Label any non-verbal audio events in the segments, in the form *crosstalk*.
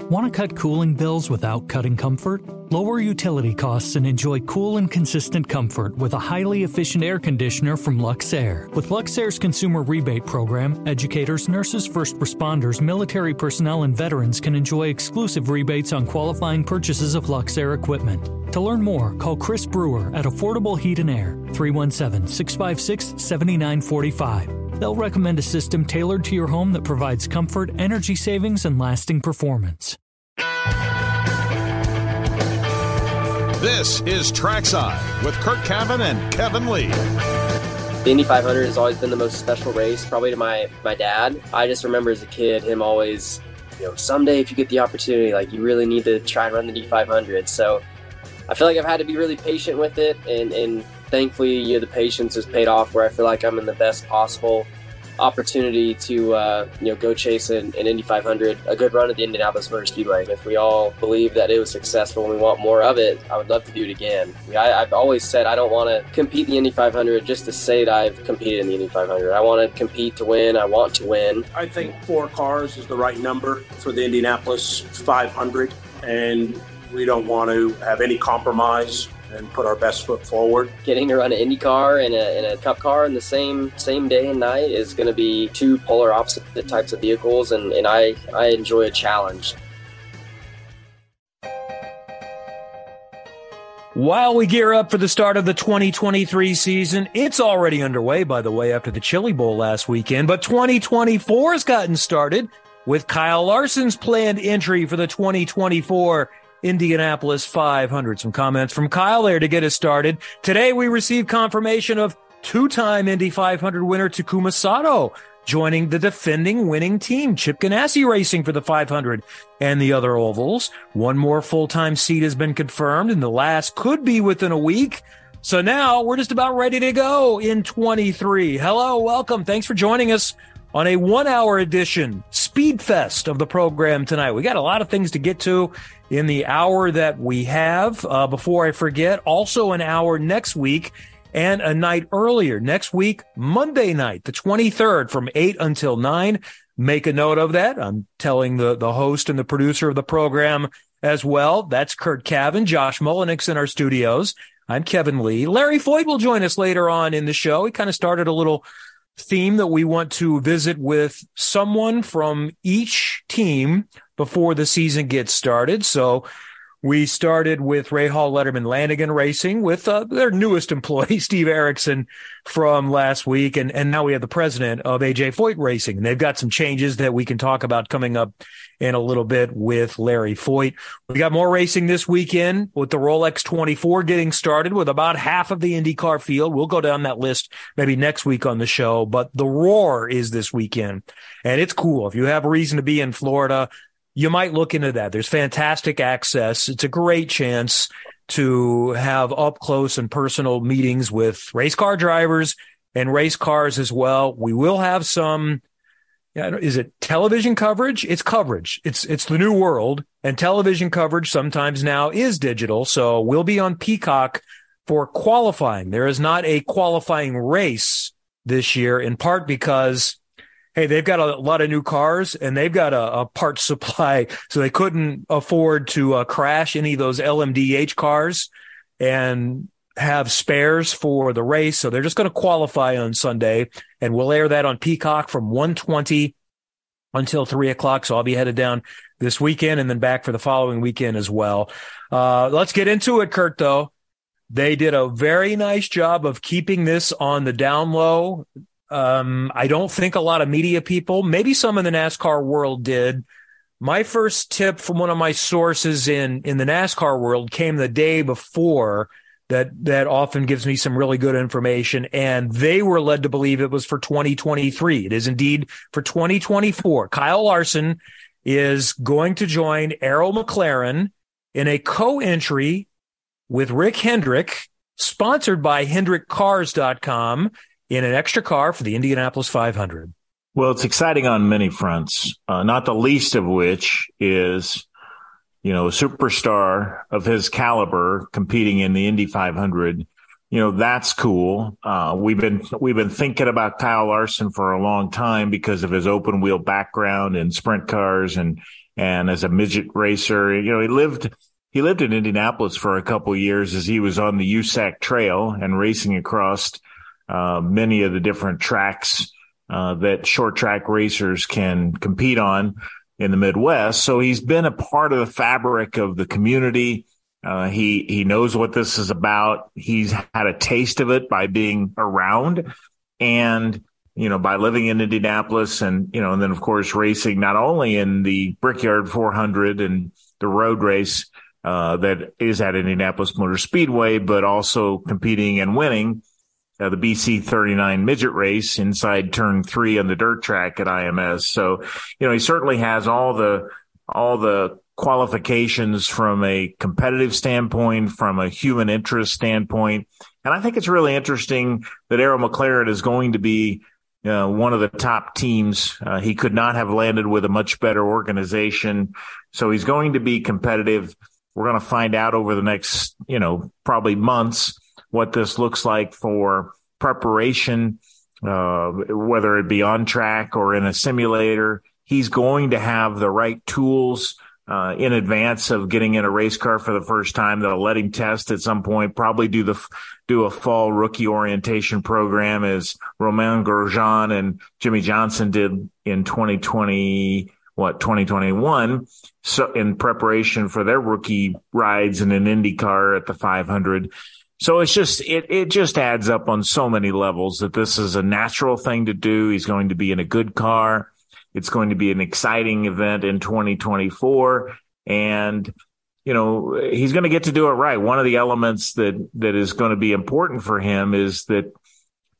Want to cut cooling bills without cutting comfort? Lower utility costs and enjoy cool and consistent comfort with a highly efficient air conditioner from Luxaire. With Luxaire's consumer rebate program, educators, nurses, first responders, military personnel, and veterans can enjoy exclusive rebates on qualifying purchases of Luxaire equipment. To learn more, call Chris Brewer at Affordable Heat and Air, 317 656 7945. They'll recommend a system tailored to your home that provides comfort, energy savings, and lasting performance. This is Trackside with Curt Cavin and Kevin Lee. The Indy 500 has always been the most special race, probably to my my dad. I just remember as a kid him always, you know, someday if you get the opportunity, like you really need to try and run the Indy 500. So I feel like I've had to be really patient with it, and and thankfully, you know, the patience has paid off. Where I feel like I'm in the best possible opportunity to uh, you know go chase an, an, Indy 500, a good run at the Indianapolis Motor Speedway. If we all believe that it was successful and we want more of it, I would love to do it again. I, have always said I don't want to compete the Indy 500 just to say that I've competed in the Indy 500. I want to compete to win. I want to win. I think four cars is the right number for the Indianapolis 500, and we don't want to have any compromise and put our best foot forward. Getting to run an Indy car and a, and a Cup car in the same same day and night is going to be two polar opposite types of vehicles, and, and I, I enjoy a challenge. While we gear up for the start of the 2023 season, it's already underway, by the way, after the Chili Bowl last weekend, but 2024 has gotten started with Kyle Larson's planned entry for the 2024 Indianapolis 500. Some comments from Kyle there to get us started. Today we received confirmation of two-time Indy 500 winner Takuma Sato joining the defending winning team, Chip Ganassi Racing for the 500 and the other ovals. One more full-time seat has been confirmed and the last could be within a week. So now we're just about ready to go in 23. Hello, welcome. Thanks for joining us on a one hour edition speed fest of the program tonight. We got a lot of things to get to in the hour that we have. Uh, before I forget, also an hour next week and a night earlier next week, Monday night, the 23rd from 8 until 9. Make a note of that. I'm telling the, the host and the producer of the program as well. That's Curt Cavin, Josh Mullenix in our studios. I'm Kevin Lee. Larry Floyd will join us later on in the show. He kind of started a little theme that we want to visit with someone from each team before the season gets started. So we started with Rahal Letterman Lanigan Racing with uh, their newest *laughs* employee, Steve Erickson, from last week. And, and now we have the president of AJ Foyt Racing. And they've got some changes that we can talk about coming up in a little bit with Larry Foyt. We got more racing this weekend with the Rolex 24 getting started with about half of the IndyCar field. We'll go down that list maybe next week on the show, but the Roar is this weekend and it's cool. If you have a reason to be in Florida, you might look into that. There's fantastic access. It's a great chance to have up close and personal meetings with race car drivers and race cars as well. We will have some, yeah, is it television coverage? It's coverage. It's, it's the new world and television coverage sometimes now is digital. So we'll be on Peacock for qualifying. There is not a qualifying race this year in part because hey, they've got a lot of new cars and they've got a, a part supply, *laughs* so they couldn't afford to uh, crash any of those LMDH cars and have spares for the race. So they're just going to qualify on Sunday, and we'll air that on Peacock from 120 until three o'clock. So I'll be headed down this weekend and then back for the following weekend as well. Uh, let's get into it, Curt, though. They did a very nice job of keeping this on the down low. Um, I don't think a lot of media people, maybe some in the NASCAR world did. My first tip from one of my sources in, in the NASCAR world came the day before that, that often gives me some really good information. And they were led to believe it was for 2023. It is indeed for 2024. Kyle Larson is going to join Arrow McLaren in a co-entry with Rick Hendrick, sponsored by HendrickCars.com in an extra car for the Indianapolis 500? Well, it's exciting on many fronts, uh, not the least of which is, you know, a superstar of his caliber competing in the Indy 500. You know, that's cool. Uh, we've been, we've been thinking about Kyle Larson for a long time because of his open wheel background in sprint cars and, and as a midget racer. You know, he lived he lived in Indianapolis for a couple years as he was on the USAC Trail and racing across uh, many of the different tracks uh, that short track racers can compete on in the Midwest. So he's been a part of the fabric of the community. Uh, he he knows what this is about. He's had a taste of it by being around, and you know by living in Indianapolis, and you know, and then of course racing not only in the Brickyard 400 and the road race uh, that is at Indianapolis Motor Speedway, but also competing and winning uh, the BC 39 midget race inside turn three on the dirt track at IMS. So, you know, he certainly has all the all the qualifications from a competitive standpoint, from a human interest standpoint. And I think it's really interesting that Arrow McLaren is going to be uh, one of the top teams. Uh, he could not have landed with a much better organization. So he's going to be competitive. We're going to find out over the next, you know, probably months what this looks like for preparation, uh, whether it be on track or in a simulator. He's going to have the right tools uh, in advance of getting in a race car for the first time. They'll let him test at some point, probably do the, do a fall rookie orientation program as Romain Grosjean and Jimmie Johnson did in 2020, what, 2021. So in preparation for their rookie rides in an Indy car at the 500. So it's just, it, it just adds up on so many levels that this is a natural thing to do. He's going to be in a good car. It's going to be an exciting event in 2024. And, you know, he's going to get to do it right. One of the elements that, that is going to be important for him is that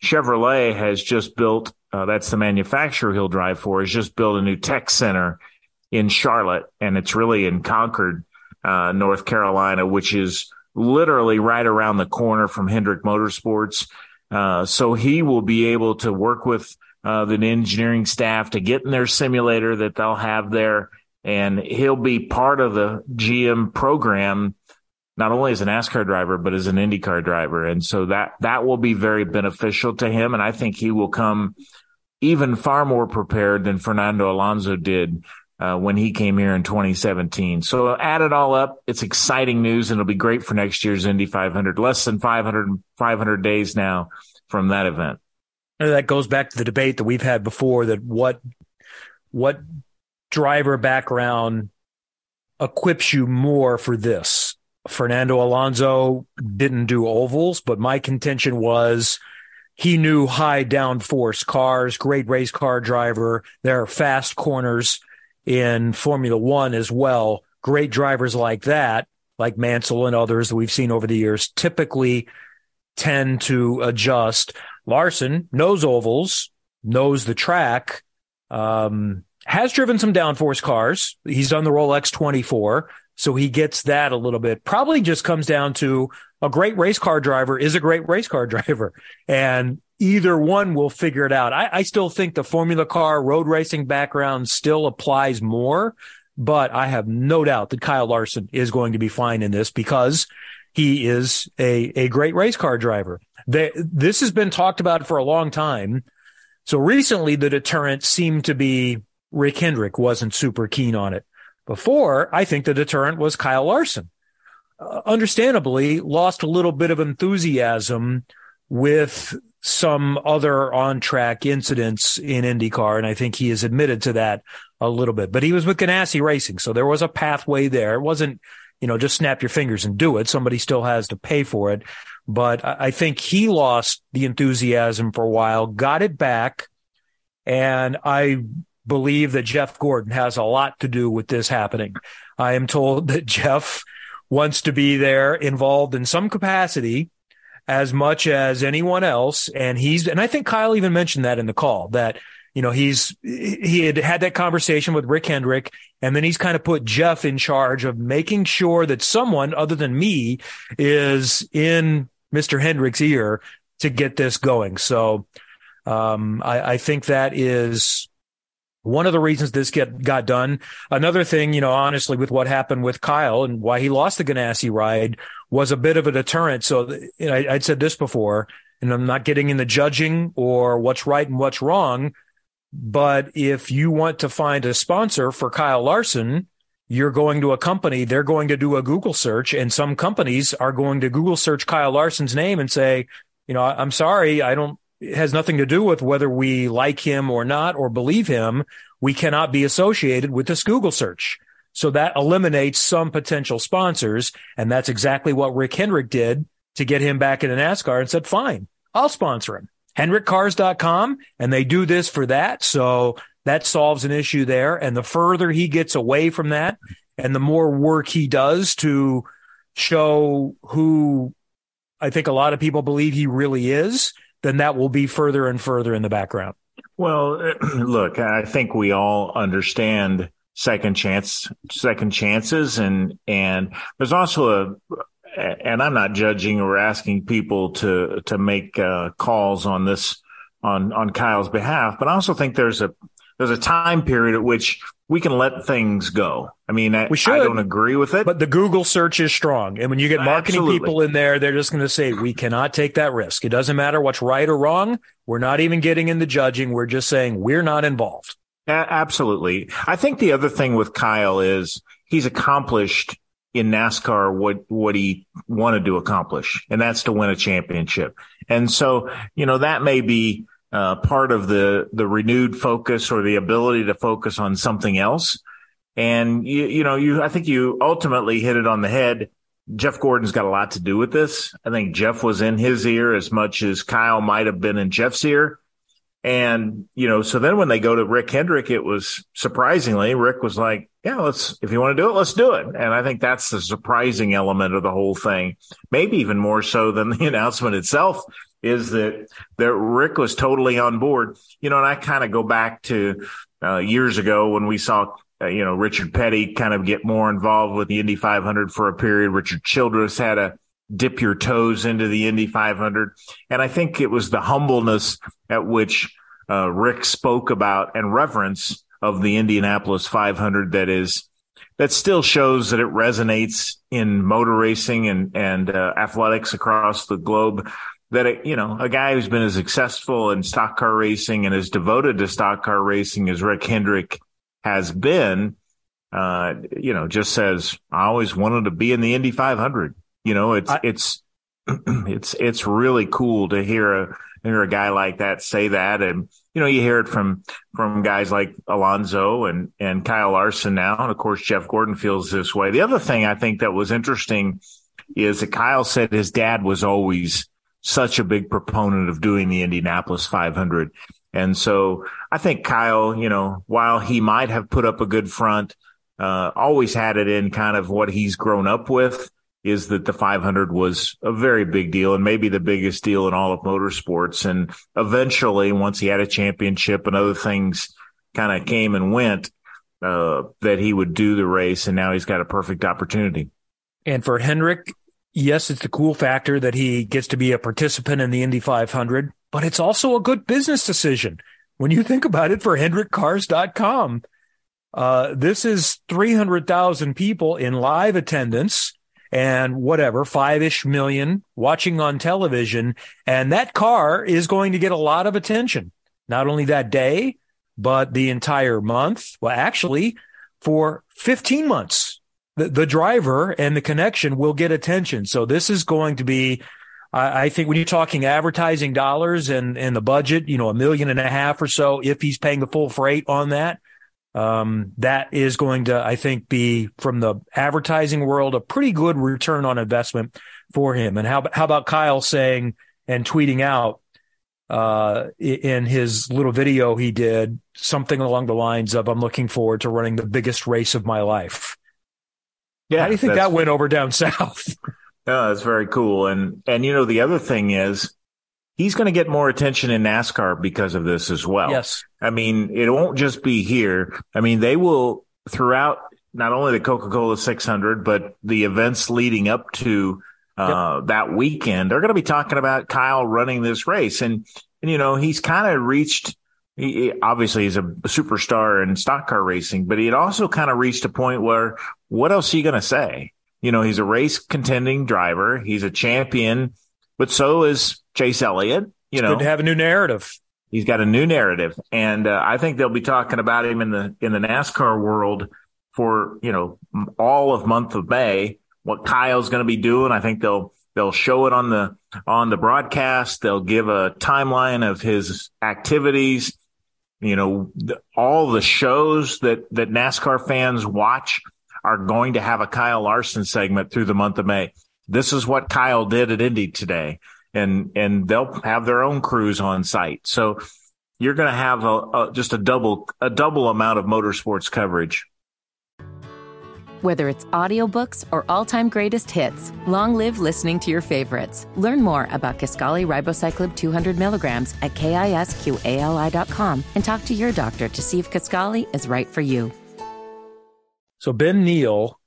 Chevrolet has just built, uh, that's the manufacturer he'll drive for, has just built a new tech center in Charlotte. And it's really in Concord, uh, North Carolina, which is literally right around the corner from Hendrick Motorsports. Uh, so he will be able to work with uh, the engineering staff to get in their simulator that they'll have there. And he'll be part of the GM program, not only as an NASCAR driver, but as an IndyCar driver. And so that, that will be very beneficial to him. And I think he will come even far more prepared than Fernando Alonso did uh, when he came here in 2017. So add it all up. It's exciting news and it'll be great for next year's Indy 500. Less than 500, 500 days now from that event that goes back to the debate that we've had before that what what driver background equips you more for this. Fernando Alonso didn't do ovals, but my contention was he knew high downforce cars, great race car driver. There are fast corners in Formula One as well. Great drivers like that, like Mansell and others that we've seen over the years, typically tend to adjust. Larson knows ovals, knows the track, um, has driven some downforce cars. He's done the Rolex 24. So he gets that a little bit. Probably just comes down to a great race car driver is a great race car *laughs* driver. And either one will figure it out. I, I still think the Formula car road racing background still applies more, but I have no doubt that Kyle Larson is going to be fine in this because he is a, a great race car driver. They, this has been talked about for a long time. So recently the deterrent seemed to be Rick Hendrick wasn't super keen on it. Before, I think the deterrent was Kyle Larson. Uh, understandably, lost a little bit of enthusiasm with some other on track incidents in IndyCar. And I think he has admitted to that a little bit, but he was with Ganassi Racing. So there was a pathway there. It wasn't, you know, just snap your fingers and do it. Somebody still has to pay for it. But I think he lost the enthusiasm for a while, got it back. And I believe that Jeff Gordon has a lot to do with this happening. I am told that *laughs* Jeff wants to be there involved in some capacity as much as anyone else. And he's, and I think Kyle even mentioned that in the call that, you know, he's, he had had that conversation with Rick Hendrick and then he's kind of put Jeff in charge of making sure that someone other than me is in Mr. Hendrick's ear to get this going. So um, I, I, think that is one of the reasons this get got done. Another thing, you know, honestly, with what happened with Kyle and why he lost the Ganassi ride was a bit of a deterrent. So I, I'd said this before, and I'm not getting into judging or what's right and what's wrong. But if you want to find a sponsor for Kyle Larson, you're going to a company, they're going to do a Google search and some companies are going to Google search Kyle Larson's name and say, you know, I'm sorry, I don't, it has nothing to do with whether we like him or not or believe him. We cannot be associated with this Google search. So that eliminates some potential sponsors. And that's exactly what Rick Hendrick did to get him back into NASCAR and said, fine, I'll sponsor him. HendrickCars.com. And they do this for that. So that solves an issue there. And the further he gets away from that and the more work he does to show who I think a lot of people believe he really is, then that will be further and further in the background. Well, *clears throat* look, I think we all understand second chance, second chances. And, and there's also a, and I'm not judging or asking people to, to make uh, calls on this, on, on Kyle's behalf, but I also think there's a, there's a time period at which we can let things go. I mean, I, we should, I don't agree with it. But the Google search is strong. And when you get marketing Absolutely. people in there, they're just going to say, we cannot take that risk. It doesn't matter what's right or wrong. We're not even getting into judging. We're just saying we're not involved. Absolutely. I think the other thing with Kyle is he's accomplished in NASCAR what what he wanted to accomplish, and that's to win a championship. And so, you know, that may be uh, part of the the renewed focus or the ability to focus on something else. And you, you know, you I think you ultimately hit it on the head. Jeff Gordon's got a lot to do with this. I think Jeff was in his ear as much as Kyle might have been in Jeff's ear. And, you know, so then when they go to Rick Hendrick, it was surprisingly, Rick was like, yeah, let's, if you want to do it, let's do it. And I think that's the surprising element of the whole thing. Maybe even more so than the *laughs* announcement itself is that, that Rick was totally on board. You know, and I kind of go back to uh, years ago when we saw, uh, you know, Richard Petty kind of get more involved with the Indy 500 for a period. Richard Childress had a, dip your toes into the Indy 500. And I think it was the humbleness at which uh, Rick spoke about and reverence of the Indianapolis 500 that is that still shows that it resonates in motor racing and and uh, athletics across the globe. That it, you know, a guy who's been as successful in stock car racing and as devoted to stock car racing as Rick Hendrick has been, uh, you know, just says I always wanted to be in the Indy 500. You know, it's I, it's *clears throat* it's it's really cool to hear a hear a guy like that say that, and you know, you hear it from from guys like Alonso and and Kyle Larson now, and of course Jeff Gordon feels this way. The other thing I think that was interesting is that Kyle said his dad was always such a big proponent of doing the Indianapolis 500. And so I think Kyle, you know, while he might have put up a good front, uh, always had it in kind of what he's grown up with is that the 500 was a very big deal and maybe the biggest deal in all of motorsports. And eventually, once he had a championship and other things kind of came and went, uh, that he would do the race. And now he's got a perfect opportunity. And for Hendrick, yes, it's the cool factor that he gets to be a participant in the Indy 500, but it's also a good business decision. When you think about it for HendrickCars.com, uh, this is 300,000 people in live attendance and whatever, five ish million watching on television. And that car is going to get a lot of attention, not only that day, but the entire month. Well, actually, for 15 months, the, the driver and the connection will get attention. So this is going to be, I, I think when you're talking advertising dollars and, and the budget, you know, a million and a half or so, if he's paying the full freight on that, um, that is going to, I think, be from the advertising world a pretty good return on investment for him. And how how about Kyle saying and tweeting out uh, in his little video he did something along the lines of, "I'm looking forward to running the biggest race of my life." Yeah, how do you think that went over down *laughs* south? *laughs* Yeah, that's very cool. And and you know the other thing is he's going to get more attention in NASCAR because of this as well. Yes. I mean, it won't just be here. I mean, they will throughout not only the Coca-Cola 600, but the events leading up to uh, yep. that weekend. They're going to be talking about Kyle running this race. And, and you know, he's kind of reached, he, obviously he's a superstar in stock car racing, but he had also kind of reached a point where what else are you going to say? You know, he's a race contending driver. He's a champion, but so is Chase Elliott. You it's know, good to have a new narrative. He's got a new narrative, and uh, I think they'll be talking about him in the in the NASCAR world for you know all of month of May. What Kyle's going to be doing, I think they'll they'll show it on the on the broadcast. They'll give a timeline of his activities. You know, all the shows that that NASCAR fans watch are going to have a Kyle Larson segment through the month of May. This is what Kyle did at Indy today. And, and they'll have their own crews on site. So you're going to have a, a, just a double, a double amount of motorsports coverage. Whether it's audiobooks or all-time greatest hits, long live listening to your favorites. Learn more about Kisqali Ribociclib 200 milligrams at kisqali.com and talk to your doctor to see if Kisqali is right for you. So Ben Neal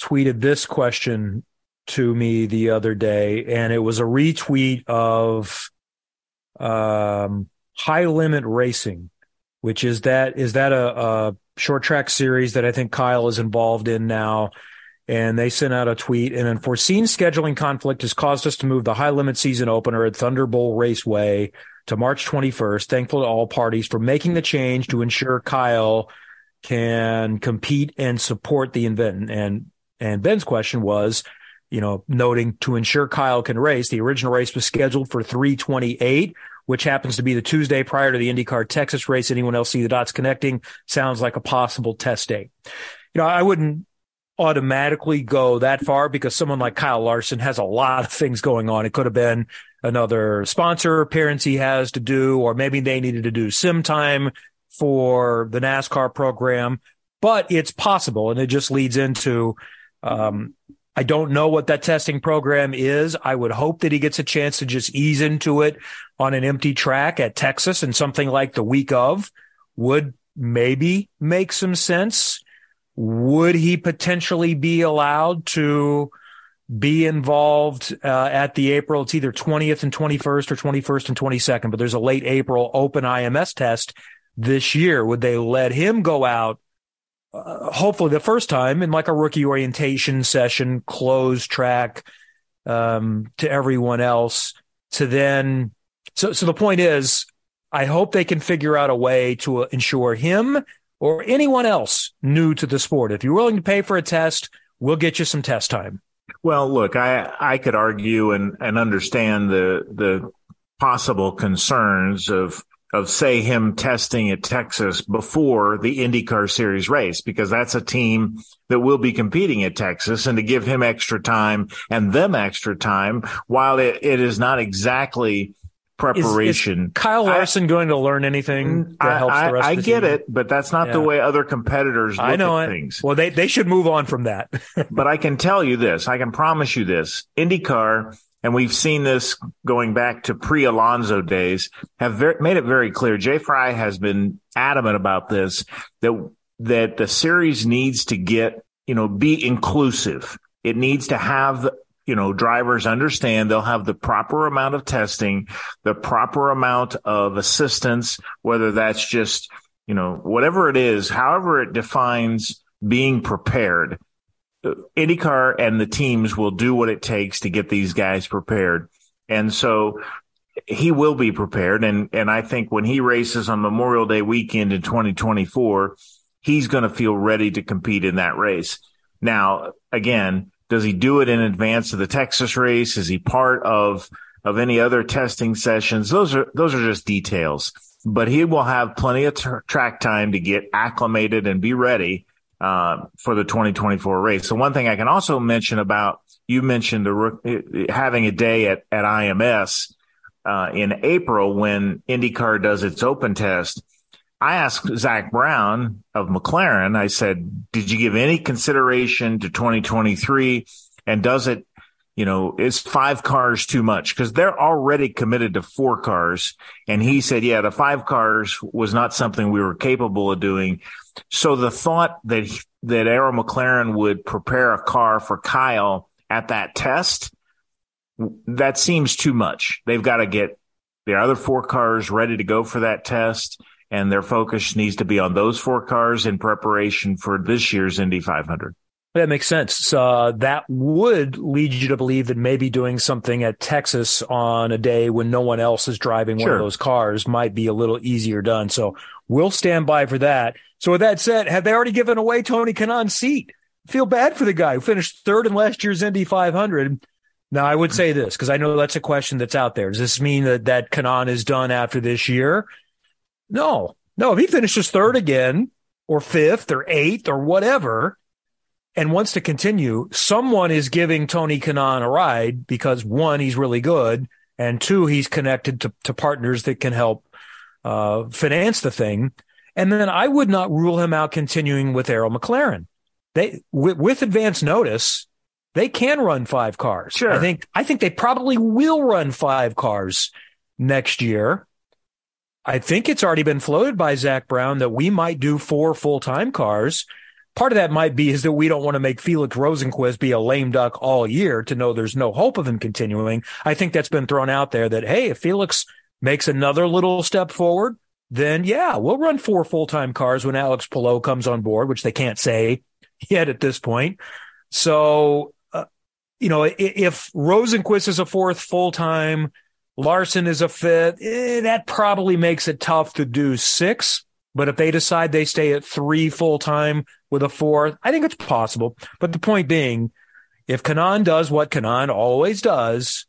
tweeted this question to me the other day, and it was a retweet of um, High Limit Racing, which is that is that a, a short track series that I think Kyle is involved in now. And they sent out a tweet. And an unforeseen scheduling conflict has caused us to move the high limit season opener at Thunder Bowl Raceway to March 21st. Thankful to all parties for making the change to ensure Kyle can compete and support the event. And, and Ben's question was, you know, noting to ensure Kyle can race, the original race was scheduled for 328, which happens to be the Tuesday prior to the IndyCar Texas race. Anyone else see the dots connecting? Sounds like a possible test date. You know, I wouldn't automatically go that far because someone like Kyle Larson has a lot of things going on. It could have been another sponsor appearance he has to do, or maybe they needed to do sim time for the NASCAR program, but it's possible. And it just leads into, um, I don't know what that testing program is. I would hope that he gets a chance to just ease into it on an empty track at Texas and something like the week of would maybe make some sense. Would he potentially be allowed to be involved uh, at the April? It's either 20th and 21st or 21st and 22nd, but there's a late April open IMS test this year? Would they let him go out? Uh, hopefully the first time in like a rookie orientation session, closed track, um, to everyone else to then. So, so the point is, I hope they can figure out a way to ensure him or anyone else new to the sport. If you're willing to pay for a test, we'll get you some test time. Well, look, I, I could argue and, and understand the, the possible concerns of of say him testing at Texas before the IndyCar series race, because that's a team that will be competing at Texas and to give him extra time and them extra time while it, it is not exactly preparation. Is, is Kyle Larson I, going to learn anything mm, that helps I, the rest I, of the get it, but that's not yeah. the way other competitors look I know at it. things. Well, they, they should move on from that. *laughs* but I can tell you this. I can promise you this. IndyCar and we've seen this going back to pre Alonso days, have made it very clear. Jay Frye has been adamant about this that that the series needs to get you know be inclusive. It needs to have you know drivers understand they'll have the proper amount of testing, the proper amount of assistance, whether that's just you know whatever it is, however it defines being prepared IndyCar and the teams will do what it takes to get these guys prepared. And so he will be prepared. And, and I think when he races on Memorial Day weekend in 2024, he's going to feel ready to compete in that race. Now, again, does he do it in advance of the Texas race? Is he part of, of any other testing sessions? Those are, those are just details, but he will have plenty of t- track time to get acclimated and be ready uh, for the 2024 race. So one thing I can also mention about you mentioned the, having a day at, at IMS uh, in April when IndyCar does its open test. I asked Zak Brown of McLaren, I said, did you give any consideration to 2023? And does it, you know, is five cars too much? Cause they're already committed to four cars. And he said, yeah, the five cars was not something we were capable of doing. So the thought that that Arrow McLaren would prepare a car for Kyle at that test, that seems too much. They've got to get the other four cars ready to go for that test, and their focus needs to be on those four cars in preparation for this year's Indy 500. That makes sense. Uh, that would lead you to believe that maybe doing something at Texas on a day when no one else is driving sure. one of those cars might be a little easier done. So we'll stand by for that. So with that said, have they already given away Tony Kanaan's seat? Feel bad for the guy who finished third in last year's Indy 500. Now I would say this because I know that's a question that's out there. Does this mean that that Kanaan is done after this year? No, no. If he finishes third again, or fifth, or eighth, or whatever, and wants to continue, someone is giving Tony Kanon a ride because one, he's really good, and two, he's connected to, to partners that can help uh, finance the thing. And then I would not rule him out continuing with Arrow McLaren. They with, with advance notice, they can run five cars. Sure. I think I think they probably will run five cars next year. I think it's already been floated by Zak Brown that we might do four full time cars part of that might be is that we don't want to make Felix Rosenqvist be a lame duck all year to know there's no hope of him continuing. I think that's been thrown out there that, hey, if Felix makes another little step forward, then yeah, we'll run four full time cars when Alex Palou comes on board, which they can't say *laughs* yet at this point. So, uh, you know, if, Rosenqvist is a fourth full time, Larson is a fifth, eh, that probably makes it tough to do six. But if they decide they stay at three full time with a fourth, I think it's possible. But the point being, if Kanaan does what Kanaan always does,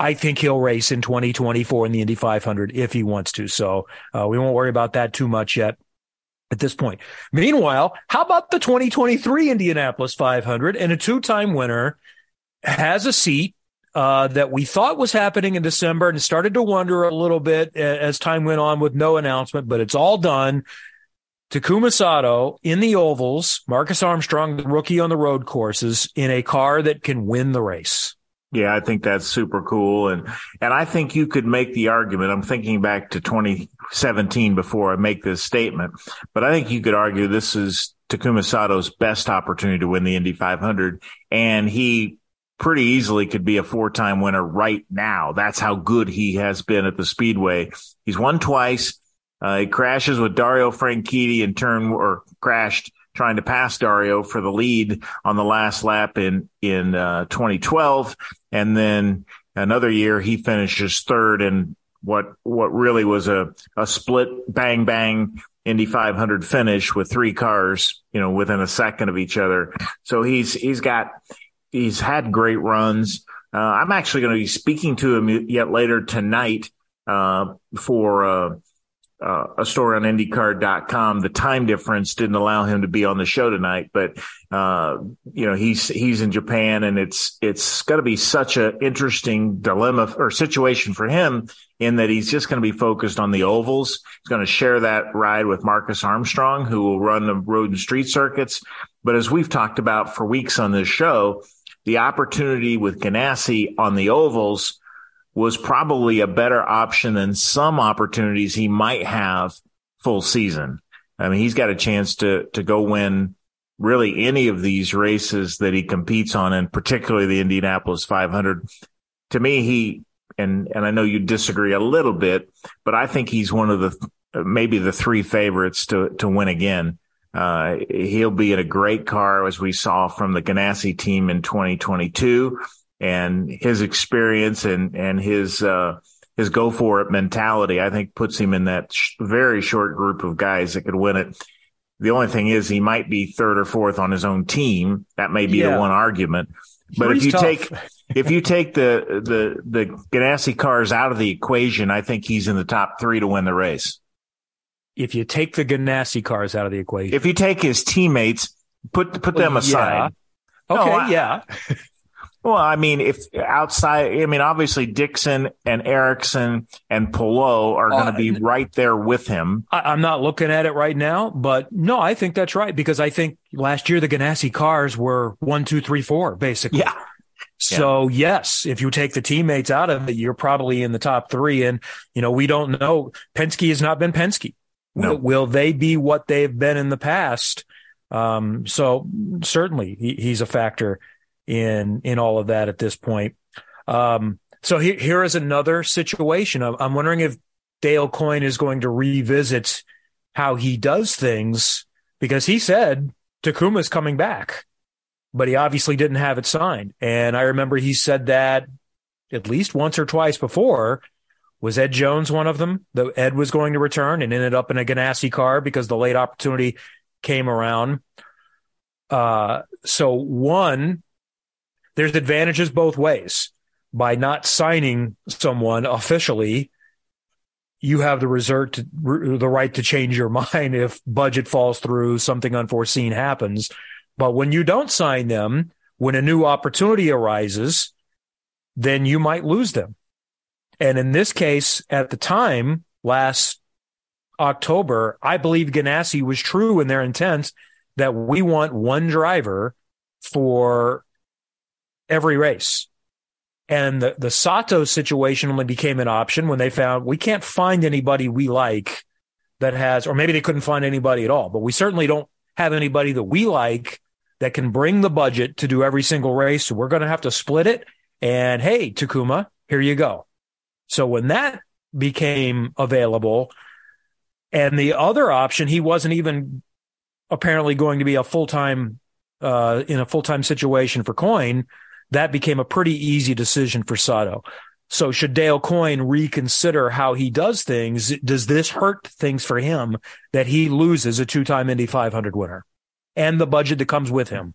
I think he'll race in 2024 in the Indy 500 if he wants to. So uh, we won't worry about that too much yet at this point. Meanwhile, how about the 2023 Indianapolis 500 and a two time winner has a seat uh, that we thought was happening in December and started to wonder a little bit as time went on with no announcement, but it's all done. Takuma Sato in the ovals, Marcus Armstrong, the rookie on the road courses, in a car that can win the race. Yeah, I think that's super cool. And, and I think you could make the argument. I'm thinking back to 2017 before I make this statement, but I think you could argue this is Takuma Sato's best opportunity to win the Indy 500. And he pretty easily could be a four time winner right now. That's how good he has been at the Speedway. He's won twice. Uh, he crashes with Dario Franchitti in turn or crashed trying to pass Dario for the lead on the last lap in, in, uh, 2012. And then another year he finishes third in what, what really was a, a split bang bang Indy 500 finish with three cars, you know, within a second of each other. So he's, he's got, he's had great runs. Uh, I'm actually going to be speaking to him yet later tonight uh, for uh, a story on IndyCar.com. The time difference didn't allow him to be on the show tonight, but uh, you know he's he's in Japan, and it's it's going to be such an interesting dilemma or situation for him in that he's just going to be focused on the ovals. He's going to share that ride with Marcus Armstrong, who will run the road and street circuits. But as we've talked about for weeks on this show, the opportunity with Ganassi on the ovals was probably a better option than some opportunities he might have full season. I mean, he's got a chance to, to go win really any of these races that he competes on and particularly the Indianapolis 500. To me, he, and, and I know you disagree a little bit, but I think he's one of the, maybe the three favorites to, to win again. Uh, he'll be in a great car as we saw from the Ganassi team in 2022 and his experience and, and his, uh, his go for it mentality, I think puts him in that sh- very short group of guys that could win it. The only thing is he might be third or fourth on his own team. That may be yeah. the one argument. But Three's if you tough. take, if you take the, the, the Ganassi cars out of the equation, I think he's in the top three to win the race if you take the Ganassi cars out of the equation, if you take his teammates, put put them aside. Yeah. Okay, no, I, yeah. Well, I mean, if outside, I mean, obviously Dixon and Erickson and Palou are going to be uh, right there with him. I, am not looking at it right now, but no, I think that's right because I think last year the Ganassi cars were one, two, three, four, basically. Yeah. So yeah. yes, if you take the teammates out of it, you're probably in the top three. And, you know, we don't know. Penske has not been Penske. No. Will they be what they've been in the past? Um, so certainly he, he's a factor in in all of that at this point. Um, so he, here is another situation. I'm, I'm wondering if Dale Coyne is going to revisit how he does things because he said Takuma's coming back. but he obviously didn't have it signed. And I remember he said that at least once or twice before. Was Ed Jones one of them? The Ed was going to return and ended up in a Ganassi car because the late opportunity came around. Uh, so one, there's advantages both ways. By not signing someone officially, you have the resort to, the right to change your *laughs* mind if budget falls through, something unforeseen happens. But when you don't sign them, when a new opportunity arises, then you might lose them. And in this case, at the time, last October, I believe Ganassi was true in their intent that we want one driver for every race. And the, the Sato situation only became an option when they found we can't find anybody we like that has, or maybe they couldn't find anybody at all, but we certainly don't have anybody that we like that can bring the budget to do every single race. So we're going to have to split it. And hey, Takuma, here you go. So when that became available, and the other option, he wasn't even apparently going to be a full time uh, in a full time situation for Coyne. That became a pretty easy decision for Sato. So should Dale Coyne reconsider how he does things? Does this hurt things for him that he loses a two time Indy 500 winner and the budget that comes with him?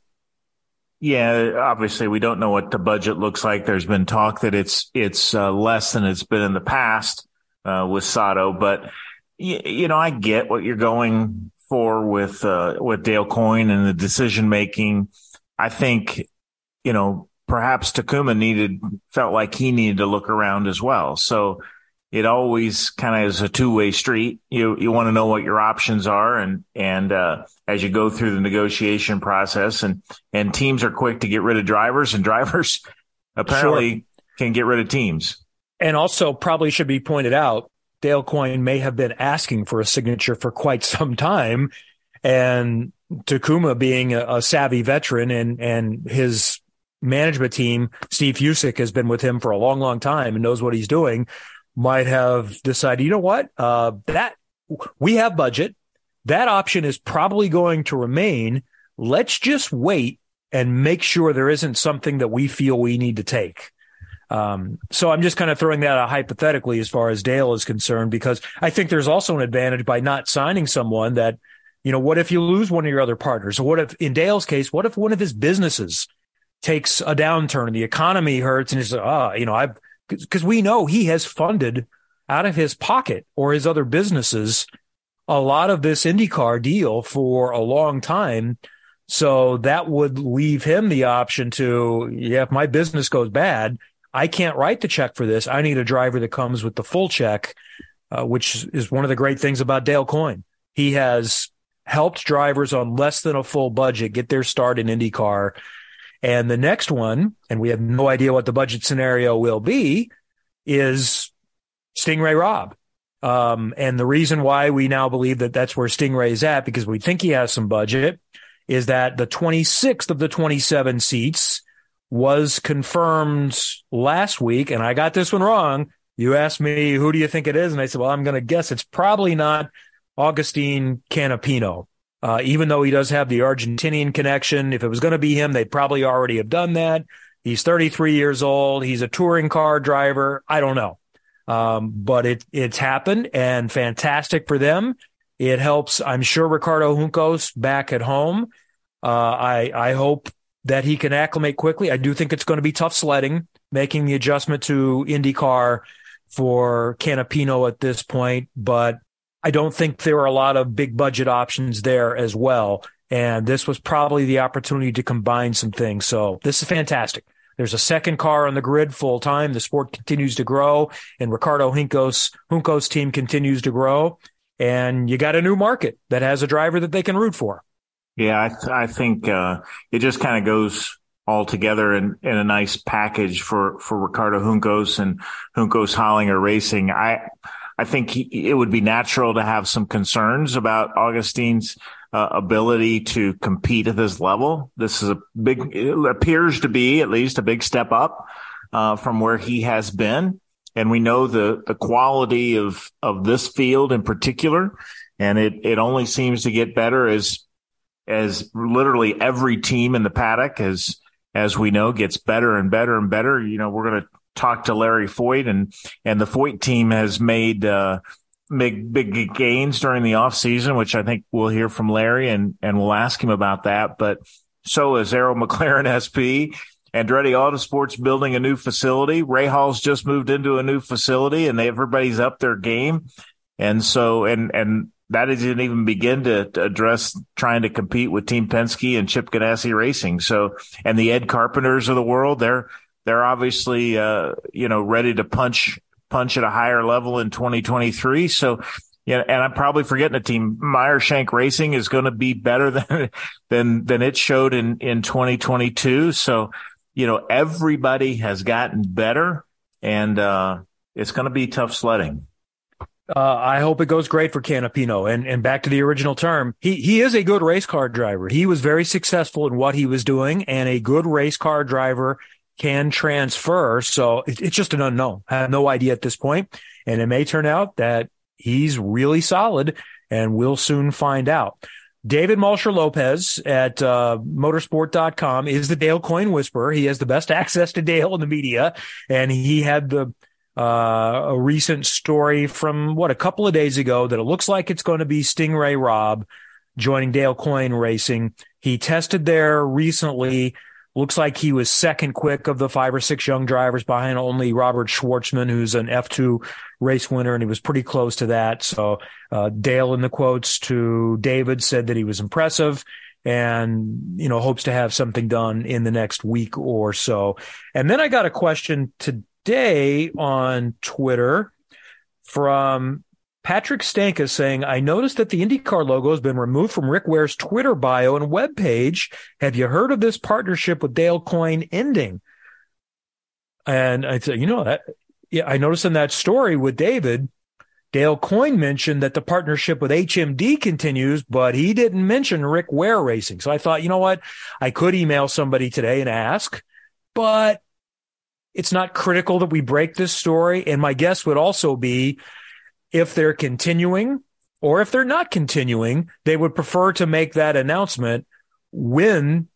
Yeah, obviously we don't know what the budget looks like. There's been talk that it's it's uh, less than it's been in the past uh, with Sato, but y- you know I get what you're going for with uh, with Dale Coyne and the decision making. I think you know perhaps Takuma needed felt like he needed to look around as well. So it always kind of is a two way street. You you want to know what your options are, and and uh, as you go through the negotiation process, and and teams are quick to get rid of drivers, and drivers *laughs* apparently sure. can get rid of teams. And also, probably should be pointed out, Dale Coyne may have been asking for a signature for quite *laughs* some time, and Takuma being a, a savvy veteran and and his management team, Steve Fusick has been with him for a long, long time and knows what he's doing might have decided, you know what, uh, that we have budget. That option is probably going to remain. Let's just wait and make sure there isn't something that we feel we need to take. Um, so I'm just kind of throwing that out hypothetically as far as Dale is concerned, because I think there's also an advantage by not signing someone that, you know, what if you lose one of your other partners? Or what if, in Dale's case, what if one of his businesses takes a downturn, and the economy hurts, and he's, ah, oh, you know, I've, because we know he has funded out of his pocket or his other businesses a lot of this IndyCar deal for a long time. So that would leave him the option to, yeah, if my business goes bad, I can't write the check for this. I need a driver that comes with the full check, uh, which is one of the great things about Dale Coyne. He has helped drivers on less than a full budget get their start in IndyCar and the next one, and we have no idea what the budget scenario will be, is Sting Ray Robb. Um, and the reason why we now believe that that's where Stingray is at, because we think he has some budget, is that the 26th of the 27 seats was confirmed last week. And I got this one wrong. You asked me, who do you think it is? And I said, well, I'm going to guess it's probably not Agustin Canapino. Uh, even though he does have the Argentinian connection, if it was going to be him, they'd probably already have done that. He's 33 years old. He's a touring car driver. I don't know. Um, but it, it's happened and fantastic for them. It helps, I'm sure, Ricardo Juncos back at home. Uh, I, I hope that he can acclimate quickly. I do think it's going to be tough sledding, making the adjustment to IndyCar for Canapino at this point, but I don't think there are a lot of big budget options there as well. And this was probably the opportunity to combine some things. So this is fantastic. There's a second car on the grid full time. The sport continues to grow and Ricardo Juncos, Juncos team continues to grow. And you got a new market that has a driver that they can root for. Yeah, I, th- I think uh, it just kind of goes all together in, in a nice package for, for Ricardo Juncos and Juncos Hollinger Racing. I I think he, it would be natural to have some concerns about Agustin's uh, ability to compete at this level. This is a big, appears to be at least a big step up uh, from where he has been. And we know the, the quality of, of this field in particular. And it, it only seems to get better as as literally every team in the paddock, as as we know, gets better and better and better. You know, we're going to talk to Larry Foyt, and and the Foyt team has made uh, big big gains during the off season, which I think we'll hear from Larry, and and we'll ask him about that. But so is Arrow McLaren SP. Andretti Autosports building a new facility. Rahals just moved into a new facility, and everybody's up their game. And so, and and that didn't even begin to, to, address trying to compete with Team Penske and Chip Ganassi Racing. So, and the Ed Carpenters of the world, they're they're obviously uh, you know ready to punch punch at a higher level in 2023. So, yeah, and I'm probably forgetting a team. Meyer Shank Racing is going to be better *laughs* than than than it showed in in 2022. So, you know, everybody has gotten better, and uh, it's going to be tough sledding. Uh, I hope it goes great for Canapino. And and back to the original term, he he is a good race car driver. He was very successful in what he was doing, and a good race car driver can transfer. So it, it's just an unknown. I have no idea at this point, and it may turn out that he's really solid, and we'll soon find out. David Malsher Lopez at uh, motorsport.com is the Dale Coyne Whisperer. He has the best *laughs* access to Dale in the media, and he had the uh, a recent story from what a couple of days ago that it looks like it's going to be Sting Ray Robb joining Dale Coyne Racing. He tested there recently. Looks like he was second quick of the five or six young drivers behind only Robert Shwartzman, who's an F2 race winner, and he was pretty close to that. So uh, Dale, in the quotes to David, said that he was impressive and you know hopes to have something done in the next week or so. And then I got a question today on Twitter from Patrick Stanka saying, I noticed that the IndyCar logo has been removed from Rick Ware's Twitter bio and webpage. Have you heard of this partnership with Dale Coyne ending? And I said, you know, that, yeah, I noticed in that story with David, Dale Coyne mentioned that the partnership with HMD continues, but he didn't mention Rick Ware Racing. So I thought, you know what? I could email somebody today and ask, but it's not critical that we break this story. And my guess would also be if they're continuing or if they're not continuing, they would prefer to make that announcement when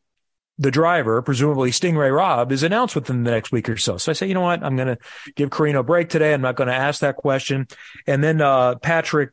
the driver, presumably Sting Ray Robb, is announced within the next week or so. So I say, you know what? I'm going to give Carino a break today. I'm not going to ask that question. And then uh, Patrick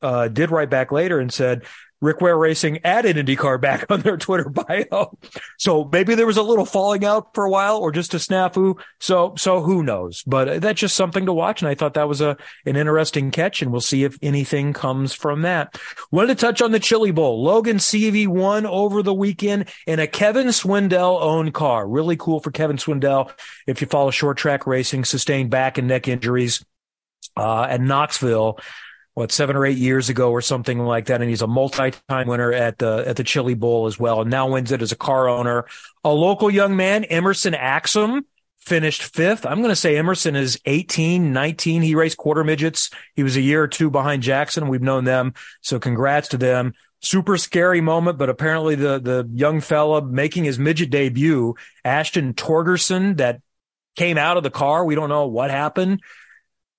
uh, did write back later and said, Rick Ware Racing added IndyCar back *laughs* on their Twitter bio. So maybe there was a little falling out for a while or just a snafu. So, so who knows? But that's just something to watch. And I thought that was a, an interesting catch and we'll see if anything comes from that. Wanted to touch on the Chili Bowl. Logan Seavey won over the weekend in a Kevin Swindell owned car. Really cool for Kevin Swindell. If you follow short track racing, sustained back and neck injuries, uh, at Knoxville what seven or eight years ago or something like that, and he's a multi-time winner at the at the Chili Bowl as well, and now wins it as a car owner. A local young man, Emerson Axsom, finished fifth. I'm going to say Emerson is 18, 19. He raced quarter midgets. He was a year or two behind Jackson. We've known them, so congrats to them. Super scary moment, but apparently the the young fella making his midget debut, Ashton Torgerson, that came out of the car. We don't know what happened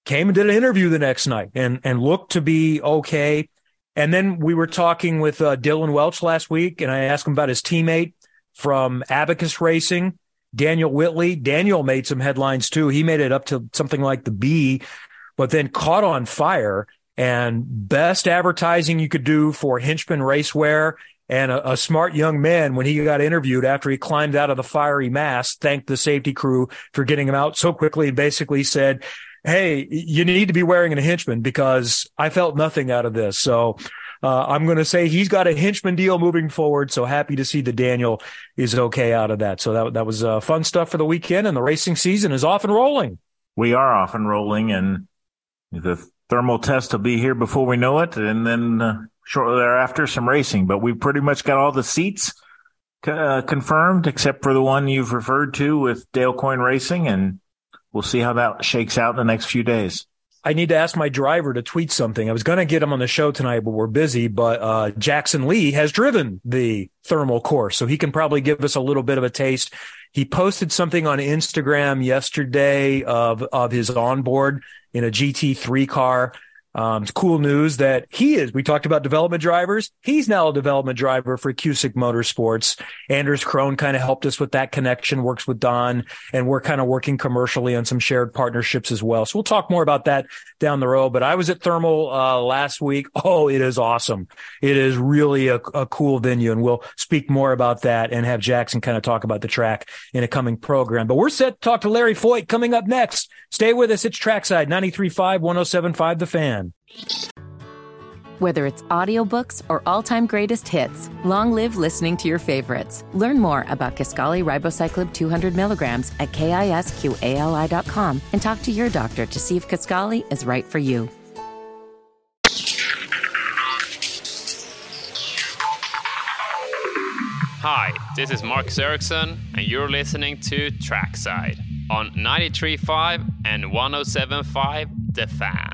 came and did an interview the next night and and looked to be okay. And then we were talking with uh, Dylan Welch last week, and I asked him about his teammate from Abacus Racing, Daniel Whitley. Daniel made some headlines too. He made it up to something like the B, but then caught on fire. And best advertising you could do for Henchman Racewear and a, a, smart young man, when he got interviewed after he climbed out of the fiery mass, thanked the safety crew for getting him out so quickly and basically said, hey, you need to be wearing a henchman because I felt nothing out of this. So uh, I'm going to say he's got a henchman deal moving forward. So happy to see that Daniel is okay out of that. So that that was uh, fun stuff for the weekend, and the racing season is off and rolling. We are off and rolling, and the thermal test will be here before we know it, and then uh, shortly thereafter some racing. But we've pretty much got all the seats uh, confirmed, except for the one you've referred to with Dale Coyne Racing, and we'll see how that shakes out in the next few days. I need to ask my driver to tweet something. I was going to get him on the show tonight, but we're busy. But uh, Jackson Lee has driven the thermal course, so he can probably give us a little bit of a taste. He posted something on Instagram yesterday of of his onboard in a GT3 car. Um, it's cool news that he is. We talked about development drivers. He's now a development driver for Cusick Motorsports. Anders Krohn kind of helped us with that connection, works with Don, and we're kind of working commercially on some shared partnerships as well. So we'll talk more about that down the road. But I was at Thermal uh, last week. *laughs* Oh, it is awesome. It is really a, a cool venue, and we'll speak more about that and have Jackson kind of talk about the track in a coming program. But we're set to talk to Larry Foyt coming up next. Stay with us. It's Trackside 93.5, 107.5 The Fan. Whether it's audiobooks or all-time greatest hits, long live listening to your favorites. Learn more about Kisqali Ribociclib 200 milligrams at kisqali.com and talk to your doctor to see if Kisqali is right for you. Hi, this is Marcus Ericsson, and you're listening to Trackside on 93.5 and 107.5 The Fan.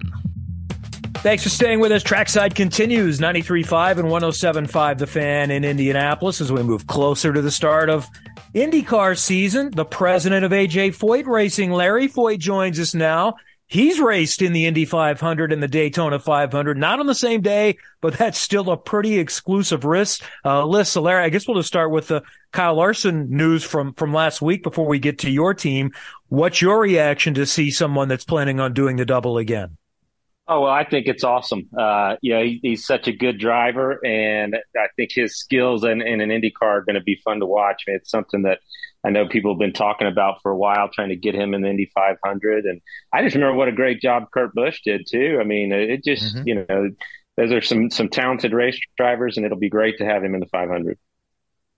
Thanks for staying with us. Trackside continues 93.5 and 107.5 The Fan in Indianapolis as we move closer to the start of IndyCar season. The president of AJ Foyt Racing, Larry Foyt, joins us now. He's raced in the Indy 500 and the Daytona 500, not on the same day, but that's still a pretty exclusive risk, uh, list. So Larry, I guess we'll just start with the Kyle Larson news from, from last week before we get to your team. What's your reaction to see someone that's planning on doing the double again? Oh well, I think it's awesome. Uh, you know, he, he's such a good driver, and I think his skills in, in an IndyCar are going to be fun to watch. I mean, it's something that I know people have been talking about for a while, trying to get him in the Indy 500. And I just remember what a great job Kurt Busch did too. I mean, it just mm-hmm. you know, those are some some talented race drivers, and it'll be great to have him in the 500.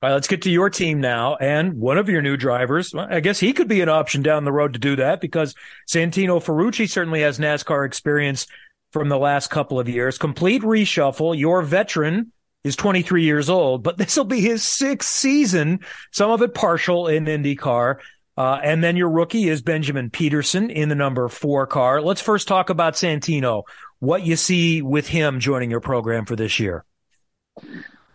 All right, let's get to your team now. And one of your new drivers, I guess he could be an option down the road to do that because Santino Ferrucci certainly has NASCAR experience from the last couple of years. Complete reshuffle. Your veteran is 23 years old, but *laughs* this will be his sixth season, some of it partial in IndyCar. Uh, and then your rookie is Benjamin Pedersen in the number four car. Let's first talk about Santino. What you see with him joining your program for this year?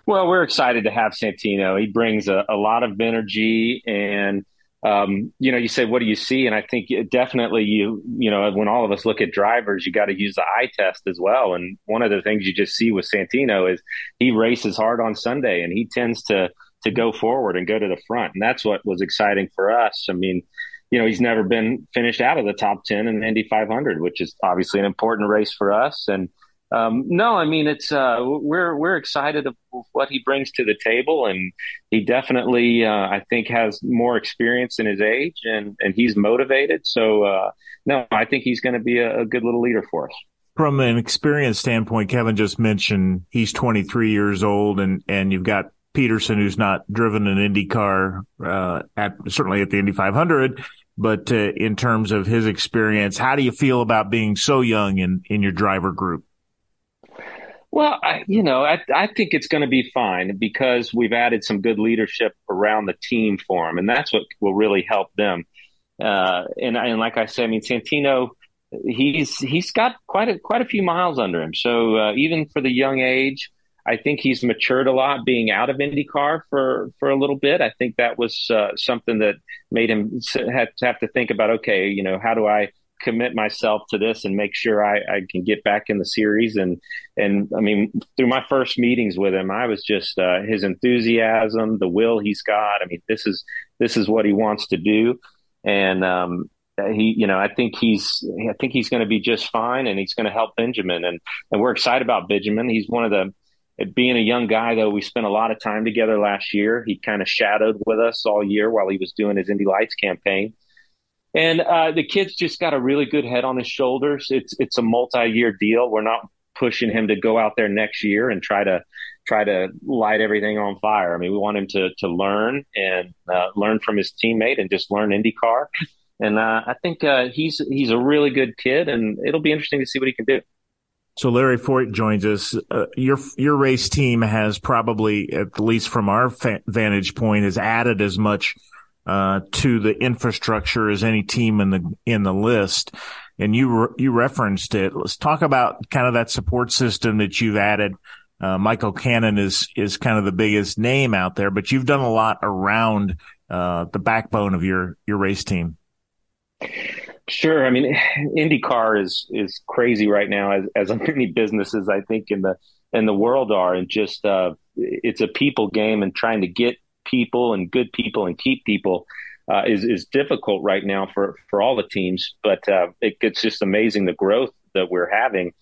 Well, we're excited to have Santino. He brings a, a lot of energy and um, you know, you say, what do you see? And I think definitely you, you know, when all of us look at drivers, you got to use the eye test as well. And one of the things you just see with Santino is he races hard on Sunday and he tends to, to go forward and go to the front. And that's what was exciting for us. I mean, you know, he's never been finished out of the top 10 in the Indy 500, which is obviously an important race for us. And, um, no, I mean it's uh, we're we're excited of what he brings to the table, and he definitely uh, I think has more experience in his age, and and he's motivated. So uh, no, I think he's going to be a, a, good little leader for us. From an experience standpoint, Kevin just mentioned he's 23 years old, and and you've got Pedersen, who's not driven an Indy car uh, at certainly at the Indy 500. But uh, in terms of his experience, how do you feel about being so young in, in your driver group? Well, I, you know, I, I think it's going to be fine because we've added some good leadership around the team for him, and that's what will really help them. Uh, and, and like I said, I mean, Santino, he's he's got quite a quite a few miles under him. So uh, even for the young age, I think he's matured a lot being out of IndyCar for for a little bit. I think that was uh, something that made him have to have to think about. Okay, you know, how do I commit myself to this and make sure I, I can get back in the series. And and I mean, through my first meetings with him, I was just uh, his enthusiasm, the will he's got. I mean, this is this is what he wants to do, and um, he, you know, I think he's I think he's going to be just fine, and he's going to help Benjamin, and and we're excited about Benjamin. He's one of the being a young guy, though, we spent a lot of time together last year. He kind of shadowed with us all year while he was doing his Indy Lights campaign. And uh, the kid's just got a really good head on his shoulders. It's it's a multi-year deal. We're not pushing him to go out there next year and try to try to light everything on fire. I mean, we want him to to learn and uh, learn from his teammate and just learn IndyCar. And uh, I think uh, he's he's a really good kid, and it'll be interesting to see what he can do. So Larry Foyt joins us. Uh, your your race team has probably, at least from our fa- vantage point, has added as much uh, to the infrastructure as any team in the in the list. And you re- you referenced it. Let's talk about kind of that support system that you've added. Uh, Michael Cannon is is kind of the biggest name out there, but you've done a lot around uh, the backbone of your your race team. Sure. I mean, IndyCar is is crazy right now, as as *laughs* many businesses I think in the in the world are, and just uh, it's a people game, and trying to get people and good people and keep people uh, is is difficult right now for for all the teams. But uh, it, it's just amazing the growth that we're having,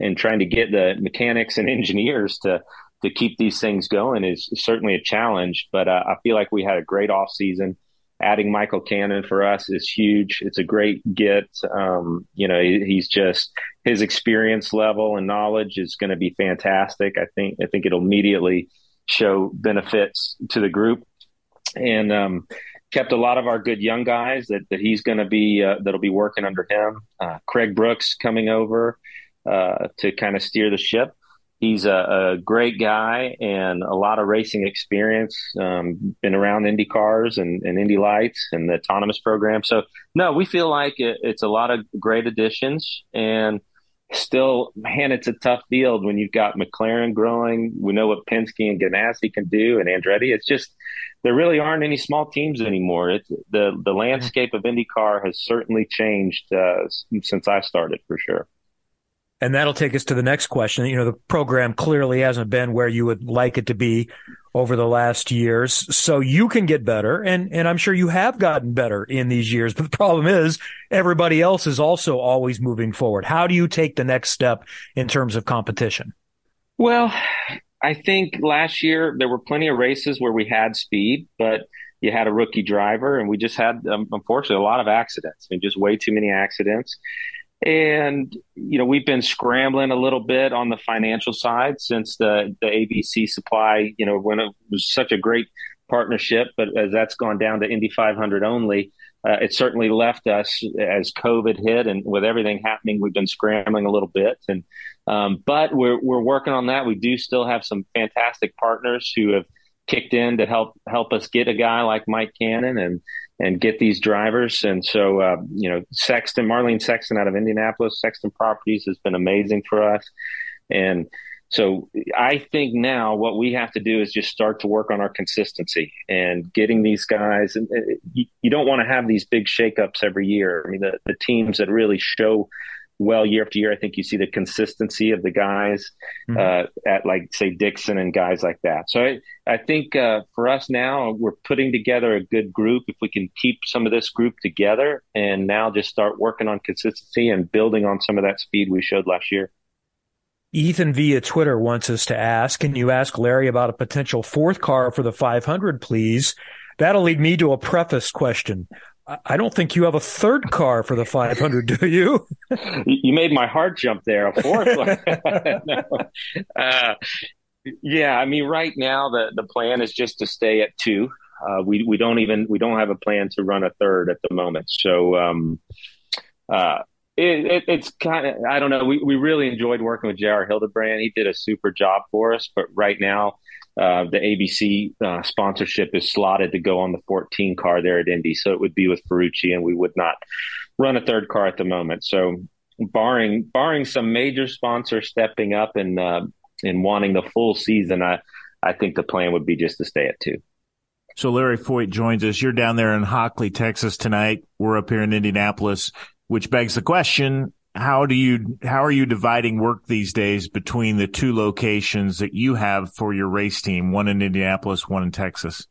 and trying to get the mechanics and *laughs* engineers to to keep these things going is certainly a challenge. But uh, I feel like we had a great off season adding Michael Cannon for us is huge. It's a great get. Um, you know, he, he's just his experience level and knowledge is going to be fantastic. I think I think it'll immediately show benefits to the group, and um, kept a lot of our good young guys that that he's going to be uh, that'll be working under him. Uh, Craig Brooks coming over uh, to kind of steer the ship he's a, a, great guy and a lot of racing experience. Um, been around Indy cars and, and, Indy Lights and the autonomous program. So no, we feel like it, it's a lot of great additions and still, man, it's a tough field when you've got McLaren growing. We know what Penske and Ganassi can do and Andretti. It's just there really aren't any small teams anymore. It's the the landscape of IndyCar has certainly changed uh, since I started for sure. And that'll take us to the next question. You know, the program clearly hasn't been where you would like it to be over the last years. So you can get better. And, and I'm sure you have gotten better in these years. *laughs* But the problem is everybody else is also always moving forward. How do you take the next step in terms of competition? Well, I think last year there were plenty of races where we had speed, but you had a rookie driver and we just had, um, unfortunately, a lot of accidents. I mean, just way too many accidents. And, you know, we've been scrambling a little bit on the financial side since the, the ABC supply, you know, when it was such a great partnership, but as that's gone down to Indy 500 only, uh, it certainly left us as COVID hit and with everything happening, we've been scrambling a little bit. And, um, but we're, we're working on that. We do still have some fantastic partners who have kicked in to help, help us get a guy like Mike Cannon and, and get these drivers. And so, uh, you know, Sexton, Marlene Sexton out of Indianapolis, Sexton Properties has been amazing for us. And so I think now what we have to do is just start to work on our consistency and getting these guys. And you, you don't want to have these big shakeups every year. I mean, the, the teams that really show well year after year. I think you see the consistency of the guys mm-hmm. uh, at like say Dixon and guys like that. So I, I think uh, for us now, we're putting together a good group. If we can keep some of this group together and now just start working on consistency and building on some of that speed we showed last year. Ethan via Twitter wants us to ask, can you ask Larry about a potential fourth car for the 500, please? That'll lead me to a preface question. I don't think you have a third car for the 500, do you? you made my heart jump there. A fourth *laughs* no. uh, yeah, I mean, right now the the plan is just to stay at two. Uh, we we don't even we don't have a plan to run a third at the moment. So um, uh, it, it, it's kind of I don't know. We we really enjoyed working with J.R. Hildebrand. He did a super job for us. But right now, uh, the ABC uh, sponsorship is slotted to go on the 14 car there at Indy, so it would be with Ferrucci, and we would not run a third car at the moment. So, barring barring some major sponsor stepping up and uh, and wanting the full season, I I think the plan would be just to stay at two. So Larry Foyt joins us. You're down there in Hockley, Texas tonight. We're up here in Indianapolis, which begs the question: how do you how are you dividing work these days between the two locations that you have for your race team one in indianapolis one in texas?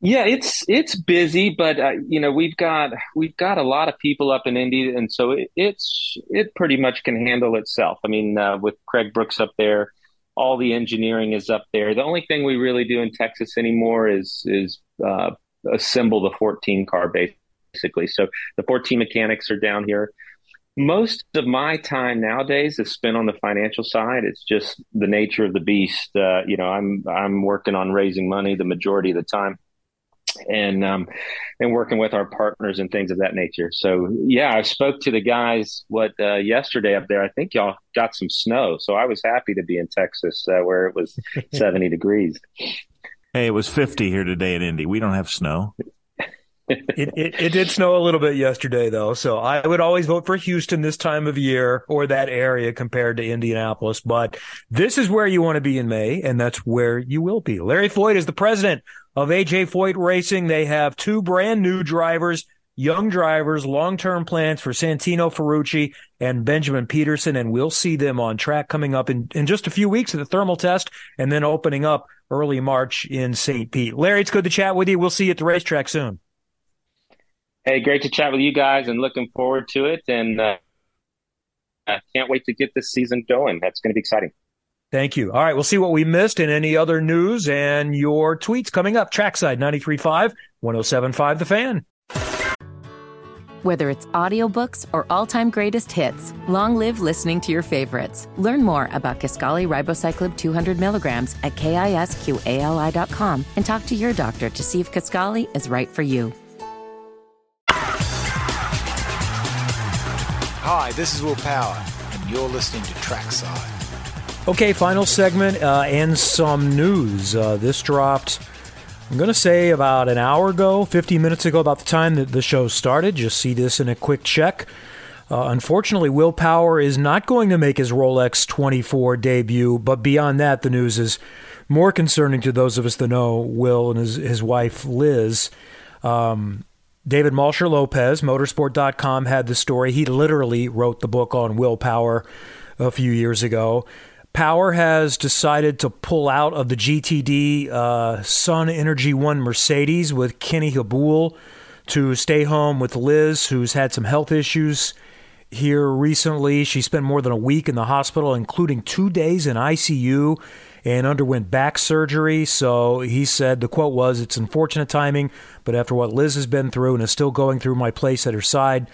Yeah it's it's busy but uh, you know we've got we've got a lot of people up in indy and so it, it's it pretty much can handle itself. I mean uh, with craig brooks up there all the engineering is up there. The only thing we really do in texas anymore is is uh, assemble the 14 car base basically. So the 14 mechanics are down here. Most of my time nowadays is spent on the financial side. It's just the nature of the beast. Uh, you know, I'm I'm working on raising money the majority of the time, and um, and working with our partners and things of that nature. So yeah, I spoke to the guys what uh, yesterday up there. I think y'all got some snow, so I was happy to be in Texas uh, where it was *laughs* 70 degrees. Hey, it was 50 here today in Indy. We don't have snow it, it, it, did snow a little bit yesterday, though. So I would always vote for Houston this time of year or that area compared to Indianapolis. But this is where you want to be in May, and that's where you will be. Larry Foyt is the president of AJ Foyt Racing. They have two brand new drivers young drivers, long term plans for Santino Ferrucci and Benjamin Pedersen. And we'll see them on track coming up in, in just a few weeks at the thermal test and then opening up early March in St. Pete. Larry, it's good to chat with you. We'll see you at the racetrack soon. Hey, great to chat with you guys and looking forward to it. And uh, I can't wait to get this season going. That's going to be exciting. Thank you. All right, we'll see what we missed and any other news and your tweets coming up. Trackside 93.5, 107.5 The Fan. Whether it's audiobooks or all-time greatest hits, long live listening to your favorites. Learn more about Kisqali Ribociclib 200 milligrams at kisqali.com and talk to your doctor to see if Kisqali is right for you. Hi, this is Will Power, and you're listening to Trackside. Okay, final segment uh, and some news. Uh, this dropped I'm going to say about an hour ago, 50 minutes ago, about the time that the show started. Just see this in a quick check. Uh, unfortunately, Will Power is not going to make his Rolex 24 debut, but beyond that, the news is more concerning to those of us that know Will and his, his wife, Liz. Um, David Malsher Lopez, motorsport.com, had the story. He literally wrote the book on willpower a few years ago. Power has decided to pull out of the GTD uh, Sun Energy One Mercedes with Kenny Habul to stay home with Liz, who's had some health issues here recently. She spent more than a week in the hospital, including two days in ICU, and underwent back surgery. So he said the quote was, It's unfortunate timing, but after what Liz has been through and is still going through, my place at her side.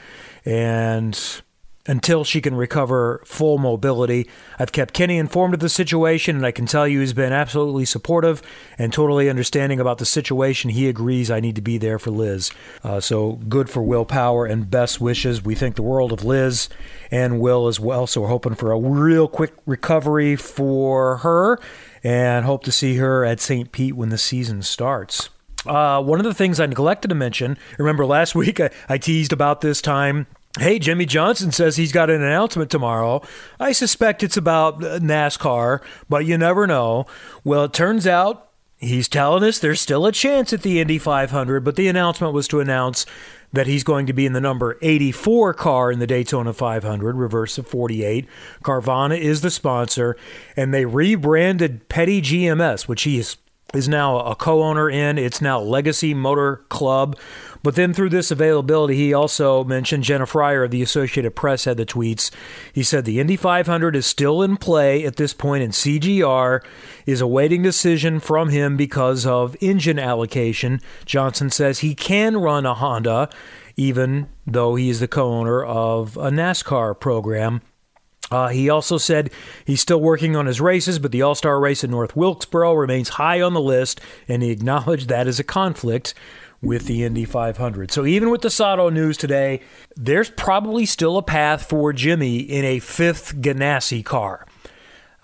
And until she can recover full mobility. I've kept Kenny informed of the situation, and I can tell you he's been absolutely supportive and totally understanding about the situation. He agrees I need to be there for Liz. Uh, so good for Will Power and best wishes. We think the world of Liz and Will as well. So we're hoping for a real quick recovery for her and hope to see her at St. Pete when the season starts. Uh, one of the things I neglected to mention, remember last *laughs* week I, I teased about this time Hey, Jimmie Johnson says he's got an announcement tomorrow. I suspect it's about uh, NASCAR, but you never know. Well, it turns out he's telling us there's still a chance at the Indy 500, but the announcement was to announce that he's going to be in the number 84 car in the Daytona 500, reverse of 48. Carvana is the sponsor, and they rebranded Petty GMS, which he is, is now a co owner in. It's now Legacy Motor Club. But then through this availability, he also mentioned Jenna Fryer of the Associated Press had the tweets. He said the Indy 500 is still in play at this point, and CGR is awaiting decision from him because of engine allocation. Johnson says he can run a Honda, even though he is the co owner of a NASCAR program. Uh, he also said he's still working on his races, but the All Star race in North Wilkesboro remains high on the list, and he acknowledged that as a conflict with the Indy 500. So even with the Sato news today, there's probably still a path for Jimmie in a fifth Ganassi car.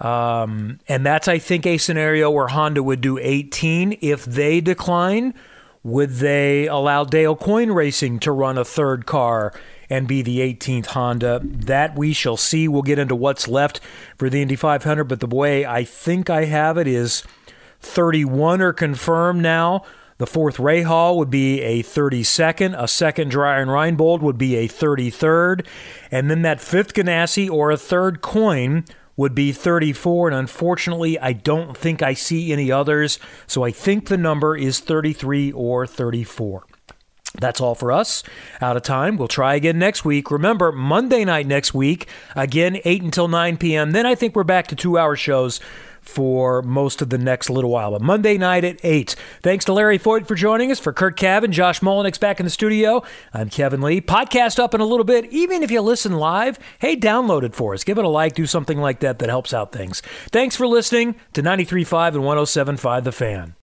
Um, and that's, I think, a scenario where Honda would do 18. If they decline, would they allow Dale Coyne Racing to run a third car and be the 18th Honda? That we shall see. We'll get into what's left for the Indy 500, but the way I think I have it is 31 are confirmed now. The fourth Rahal would be a 32nd. A second Dreyer Reinbold would be a 33rd. And then that fifth Ganassi or a third Coyne would be 34. And unfortunately, I don't think I see any others. So I think the number is 33 or 34. That's all for us. Out of time. We'll try again next week. Remember, Monday night next week, again, 8 until 9 p.m. Then I think we're back to two hour shows for most of the next little while. But Monday night at 8. Thanks to Larry Foyt for joining us. For Curt Cavin, Josh Molinick's back in the studio. I'm Kevin Lee. Podcast up in a little bit. Even if you listen live, hey, download it for us. Give it a like. Do something like that that helps out things. Thanks for listening to 93.5 and 107.5 The Fan.